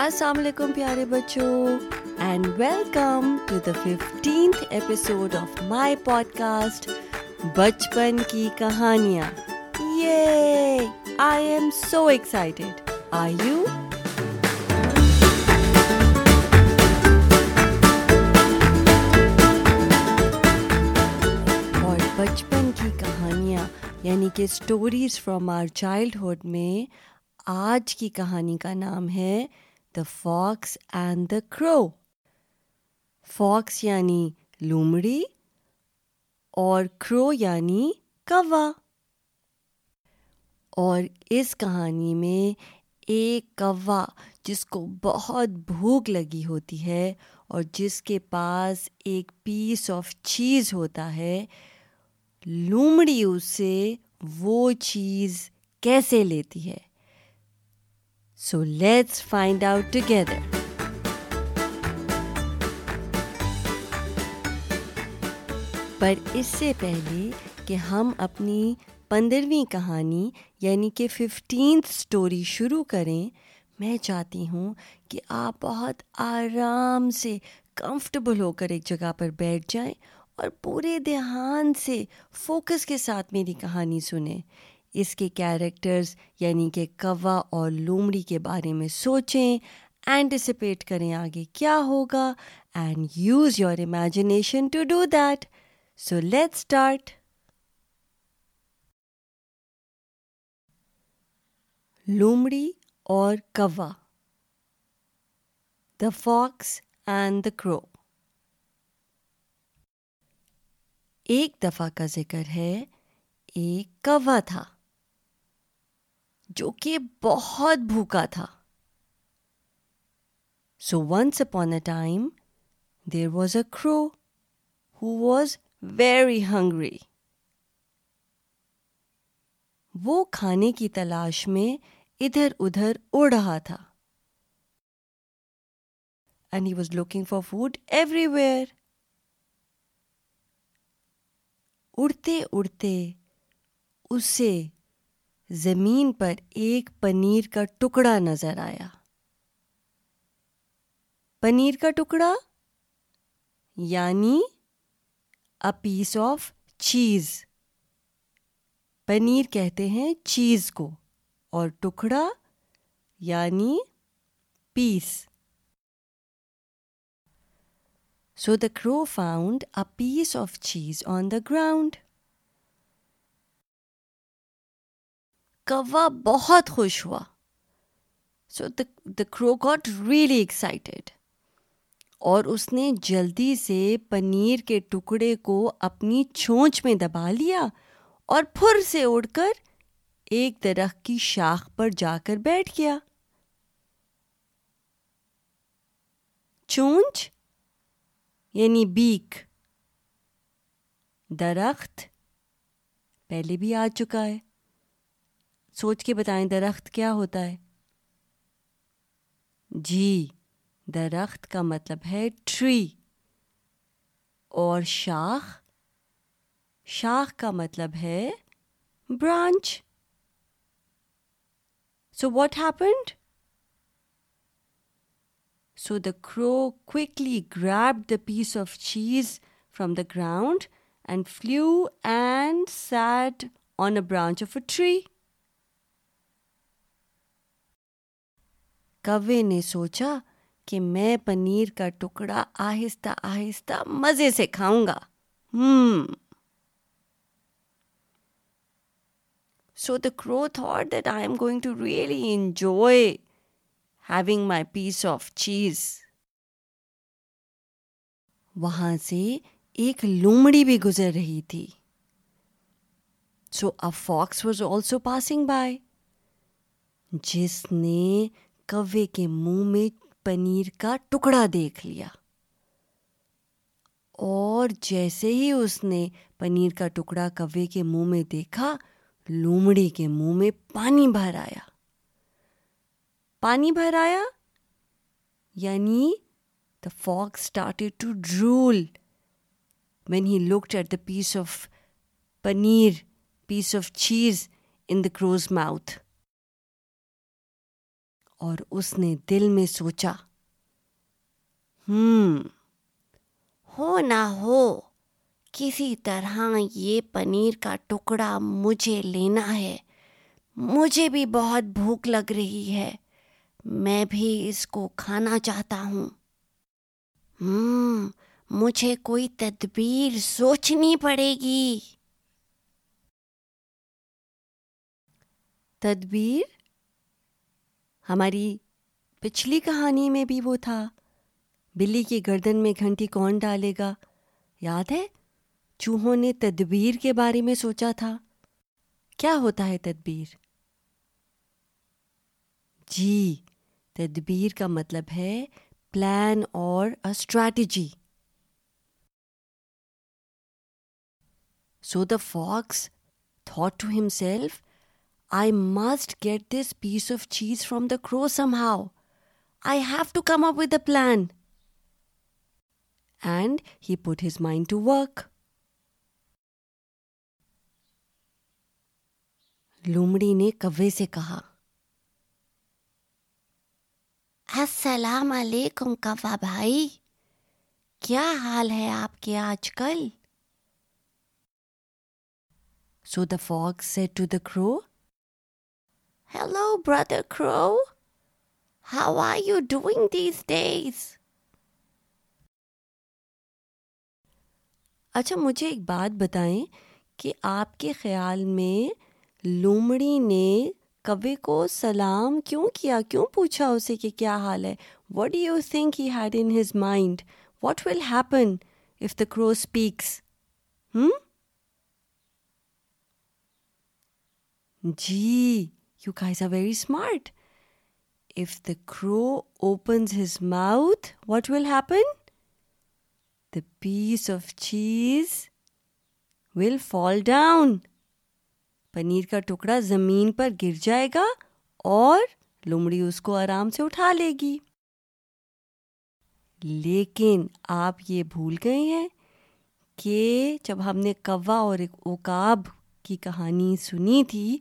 السلام علیکم پیارے بچوں and welcome to the fifteenth episode of my podcast بچپن کی کہانیاں یہ I am so excited I you اور بچپن کی کہانیاں یعنی کہ اسٹوریز فرام آر چائلڈہڈ میں آج کی کہانی کا نام ہے the fox and the crow فاکس یعنی لومڑی اور کرو یعنی کوا اور اس کہانی میں ایک کوا جس کو بہت بھوک لگی ہوتی ہے اور جس کے پاس ایک پیس آف چیز ہوتا ہے لومڑی اسے وہ چیز کیسے لیتی ہے So let's find out together. پر اس سے پہلے کہ ہم اپنی پندرہویں کہانی یعنی کہ ففٹینتھ اسٹوری شروع کریں میں چاہتی ہوں کہ آپ بہت آرام سے کمفٹیبل ہو کر ایک جگہ پر بیٹھ جائیں اور پورے دھیان سے فوکس کے ساتھ میری کہانی سنیں اس کے کیریکٹرز یعنی کہ کوا اور لومڑی کے بارے میں سوچیں اینٹیسپیٹ کریں آگے کیا ہوگا and use your imagination to do that so let start لومڑی اور کوا the fox and the crow ایک دفعہ کا ذکر ہے ایک کوا تھا جو کہ بہت بھوکا تھا so once upon a time there was a crow who was very hungry وہ کھانے کی تلاش میں ادھر ادھر اڑ رہا تھا and he was looking for food everywhere اڑتے اڑتے اسے زمین پر ایک پنیر کا ٹکڑا نظر آیا پنیر کا ٹکڑا یعنی ا پیس آف چیز پنیر کہتے ہیں چیز کو اور ٹکڑا یعنی piece so the crow found a piece of cheese on the ground کوا بہت خوش ہوا so the the crow got really excited اور اس نے جلدی سے پنیر کے ٹکڑے کو اپنی چونچ میں دبا لیا اور پھر سے اڑ کر ایک درخت کی شاخ پر جا کر بیٹھ گیا چونچ یعنی بیک درخت پہلے بھی آ چکا ہے سوچ کے بتائیں درخت کیا ہوتا ہے جی درخت کا مطلب ہے ٹری اور شاخ شاخ کا مطلب ہے branch so what happened so the crow quickly grab the piece of cheese from the ground and flew and sat on a branch of a tree کوے نے سوچا کہ میں پنیر کا ٹکڑا آہستہ آہستہ مزے سے کھاؤں گا ہم so the crow thought that I am going to really enjoy having my piece of cheese وہاں سے ایک لومڑی بھی گزر رہی تھی so a fox was also passing by جس نے کوے کے منہ میں پنیر کا ٹکڑا دیکھ لیا اور جیسے ہی اس نے پنیر کا ٹکڑا کوے کے منہ میں دیکھا لومڑی کے منہ میں پانی بھر آیا پانی بھر آیا یعنی the fox started to drool when he looked at the piece of paneer piece of cheese in the cruise mouth اور اس نے دل میں سوچا ہم ہو نہ ہو کسی طرح یہ پنیر کا ٹکڑا مجھے لینا ہے مجھے بھی بہت بھوک لگ رہی ہے میں بھی اس کو کھانا چاہتا ہوں ہم مجھے کوئی تدبیر سوچنی پڑے گی تدبیر ہماری پچھلی کہانی میں بھی وہ تھا بلی کی گردن میں گھنٹی کون ڈالے گا یاد ہے چوہوں نے تدبیر کے بارے میں سوچا تھا کیا ہوتا ہے تدبیر جی تدبیر کا مطلب ہے پلان اور strategy so the fox thought to himself I must get this piece of cheese from the crow somehow I have to come up with a plan and he put his mind to work لومڑی نے کبے سے کہا السلام علیکم کوا بھائی کیا حال ہے آپ کے آج کل so the fog set to the کرو Hello, Brother Crow. How are you doing these days? اچھا مجھے ایک بات بتائیں کہ آپ کے خیال میں لومڑی نے کبھی کو سلام کیوں کیا کیوں پوچھا اسے کہ کیا حال ہے what do you think he had in his mind what will happen if the crow speaks ہوں جی you are very smart if the crow opens his mouth what will happen the piece of cheese will fall down paneer کا ٹکڑا زمین پر گر جائے گا اور لومڑی اس کو آرام سے اٹھا لے گی لیکن آپ یہ بھول گئے ہیں کہ جب ہم نے کوا اور ایک اوکاب کی کہانی سنی تھی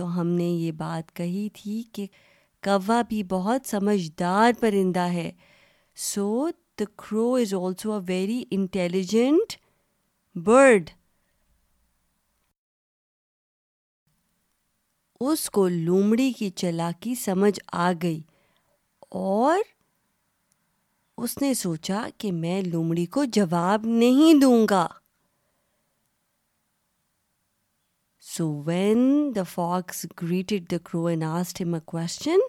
تو ہم نے یہ بات کہی تھی کہ کوا بھی بہت سمجھدار پرندہ ہے so the crow is also a very intelligent bird اس کو لومڑی کی چلا کی سمجھ آ گئی اور اس نے سوچا کہ میں لومڑی کو جواب نہیں دوں گا so when the fox greeted the crow and ہم a question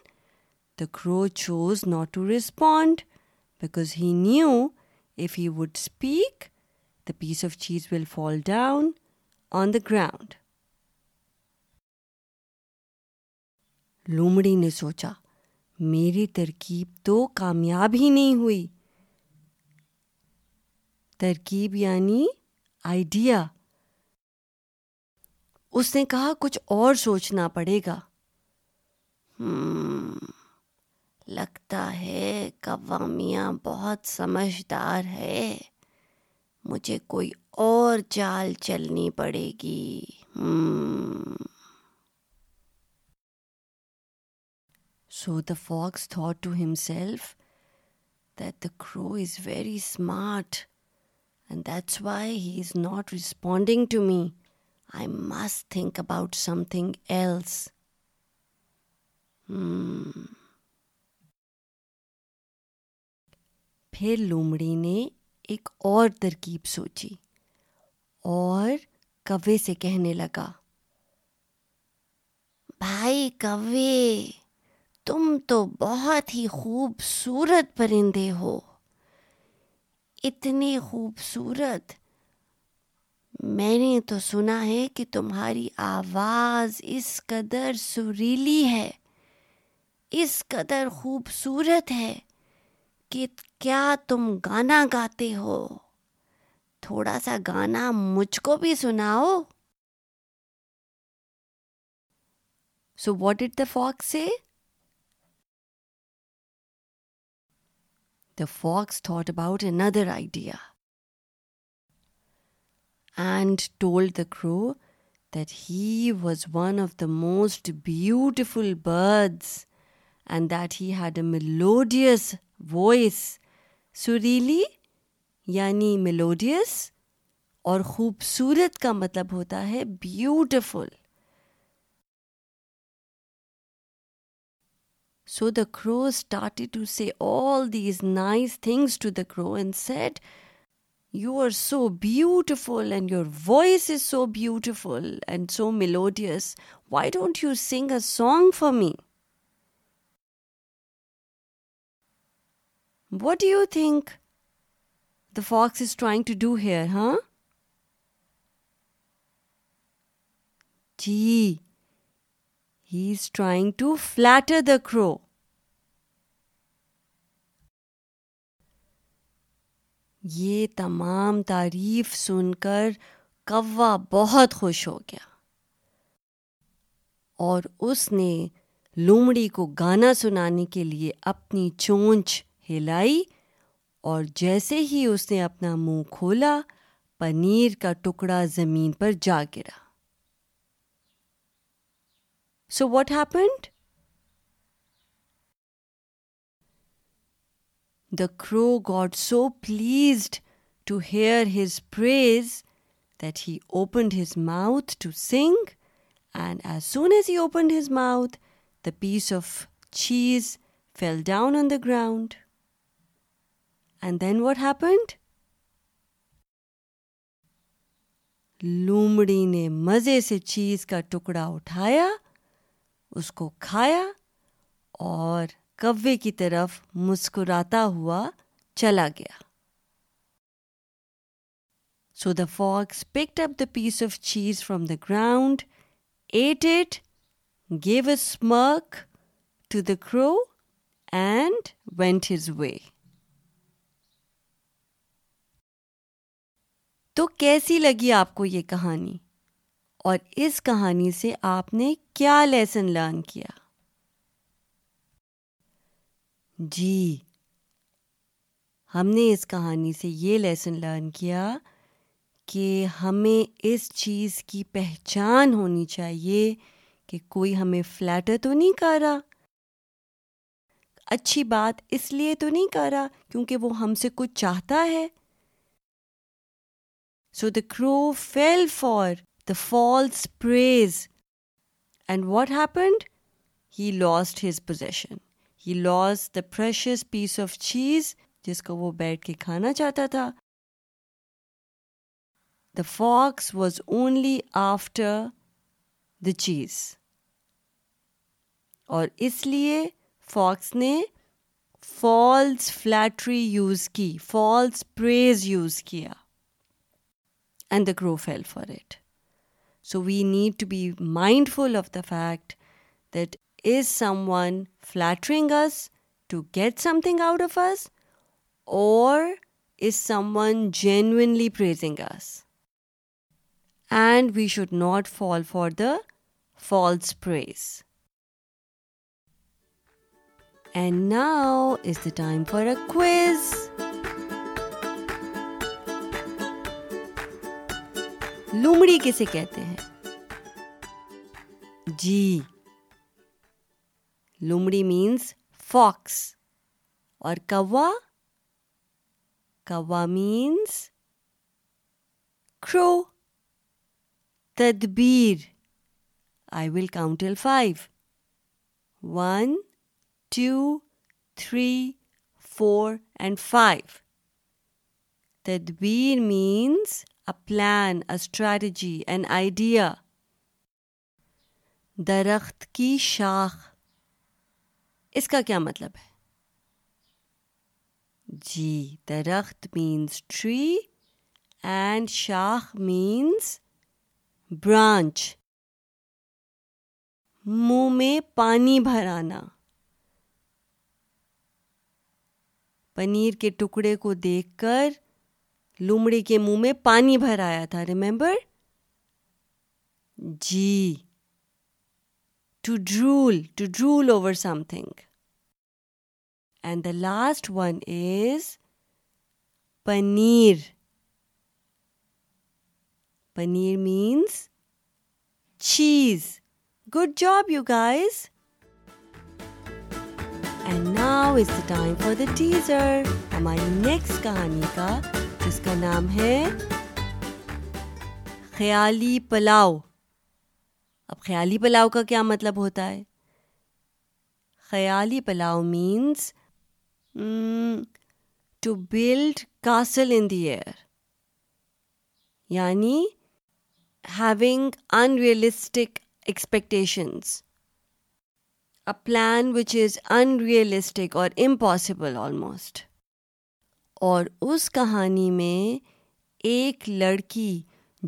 the crow choose not to respond because he knew if you would speak the piece of cheese will fall down on the ground لومڑی نے سوچا میری ترکیب تو کامیاب ہی نہیں ہوئی ترکیب یعنی آئیڈیا اس نے کہا کچھ اور سوچنا پڑے گا لگتا ہے قوامیاں بہت سمجھدار ہے مجھے کوئی اور چال چلنی پڑے گی so the fox thought to himself that the crow is very smart and that's why he is not responding to me پھر لومڑی نے ایک اور ترکیب سوچی اور کوے سے کہنے لگا بھائی کوے تم تو بہت ہی خوبصورت پرندے ہو اتنے خوبصورت میں نے تو سنا ہے کہ تمہاری آواز اس قدر سریلی ہے اس قدر خوبصورت ہے کہ کیا تم گانا گاتے ہو تھوڑا سا گانا مجھ کو بھی سناؤ so what did the fox say the fox thought about another idea and told the crow that he was one of the most beautiful birds and that he had a melodious voice سریلی یعنی melodious اور خوبصورت کا مطلب ہوتا ہے beautiful so the crow start to see all these nice things to the crow and said you are so beautiful and your voice is so beautiful and so melodious. Why don't you sing a song for me? What do you think the fox is trying to do here, huh? Gee, he's trying to flatter the crow. یہ تمام تعریف سن کر کوا بہت خوش ہو گیا اور اس نے لومڑی کو گانا سنانے کے لیے اپنی چونچ ہلائی اور جیسے ہی اس نے اپنا منہ کھولا پنیر کا ٹکڑا زمین پر جا گرا سو what happened the crow got so pleased to hear his praise that he opened his mouth to sing and as soon as he opened his mouth the piece of cheese fell down on the ground and then what happened لومڑی نے مزے سے چیز کا ٹکڑا اٹھایا اس کو کھایا اور کوے کی طرف مسکراتا ہوا چلا گیا so the fox picked up the piece of cheese from the ground ate it gave a smirk to the crow and went his way تو کیسی لگی آپ کو یہ کہانی اور اس کہانی سے آپ نے کیا لیسن لرن کیا جی ہم نے اس کہانی سے یہ لیسن لرن کیا کہ ہمیں اس چیز کی پہچان ہونی چاہیے کہ کوئی ہمیں فلیٹر تو نہیں کر رہا اچھی بات اس لیے تو نہیں کر رہا کیونکہ وہ ہم سے کچھ چاہتا ہے so the crow fell for the false praise and what happened he lost his position he lost the precious piece of cheese جس کو وہ بیٹھ کے کھانا چاہتا تھا the fox was only after the cheese اور اس لیے فاکس نے فالس فلیٹری یوز کی فالس پریز یوز کیا and the crow fell for it so we need to be mindful of the fact that someone flattering to get something out of us اور اس someone genuinely per should not fall for the false praise and now is the time for a کمڑی کسے کہتے ہیں جی لمڑی means fox اور کوا کوا means crow تدبیر I will counter five one two three four and five تدبیر means a plan a strategy and idea درخت کی شاخ اس کا کیا مطلب ہے جی درخت مینس ٹری اینڈ شاخ مینس برانچ منہ میں پانی بھرانا پنیر کے ٹکڑے کو دیکھ کر لومڑی کے منہ میں پانی بھرایا تھا remember G to drool to drool over something and the last one is paneer paneer means cheese good job you guys and now is the time for the teacher ہماری نیکسٹ کہانی کا جس کا نام ہے خیالی پلاؤ اب خیالی پلاؤ کا کیا مطلب ہوتا ہے خیالی pulao means to build castle in the air یعنی having unrealistic expectations a plan which is unrealistic اور امپاسبل آلموسٹ اور اس کہانی میں ایک لڑکی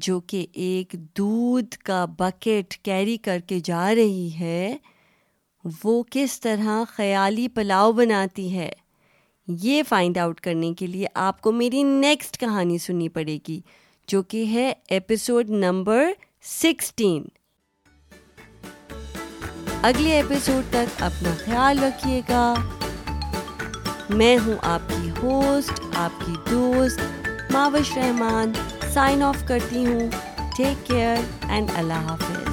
جو کہ ایک دودھ کا بکٹ کیری کر کے جا رہی ہے وہ کس طرح خیالی پلاؤ بناتی ہے یہ فائنڈ آؤٹ کرنے کے لیے آپ کو میری نیکسٹ کہانی سننی پڑے گی جو کہ ہے ایپیسوڈ نمبر سکسٹین اگلے ایپیسوڈ تک اپنا خیال رکھیے گا میں ہوں آپ کی ہوسٹ آپ کی دوست ماوش رحمان سائن آف کرتی ہوں ٹیک کیئر اینڈ اللہ حافظ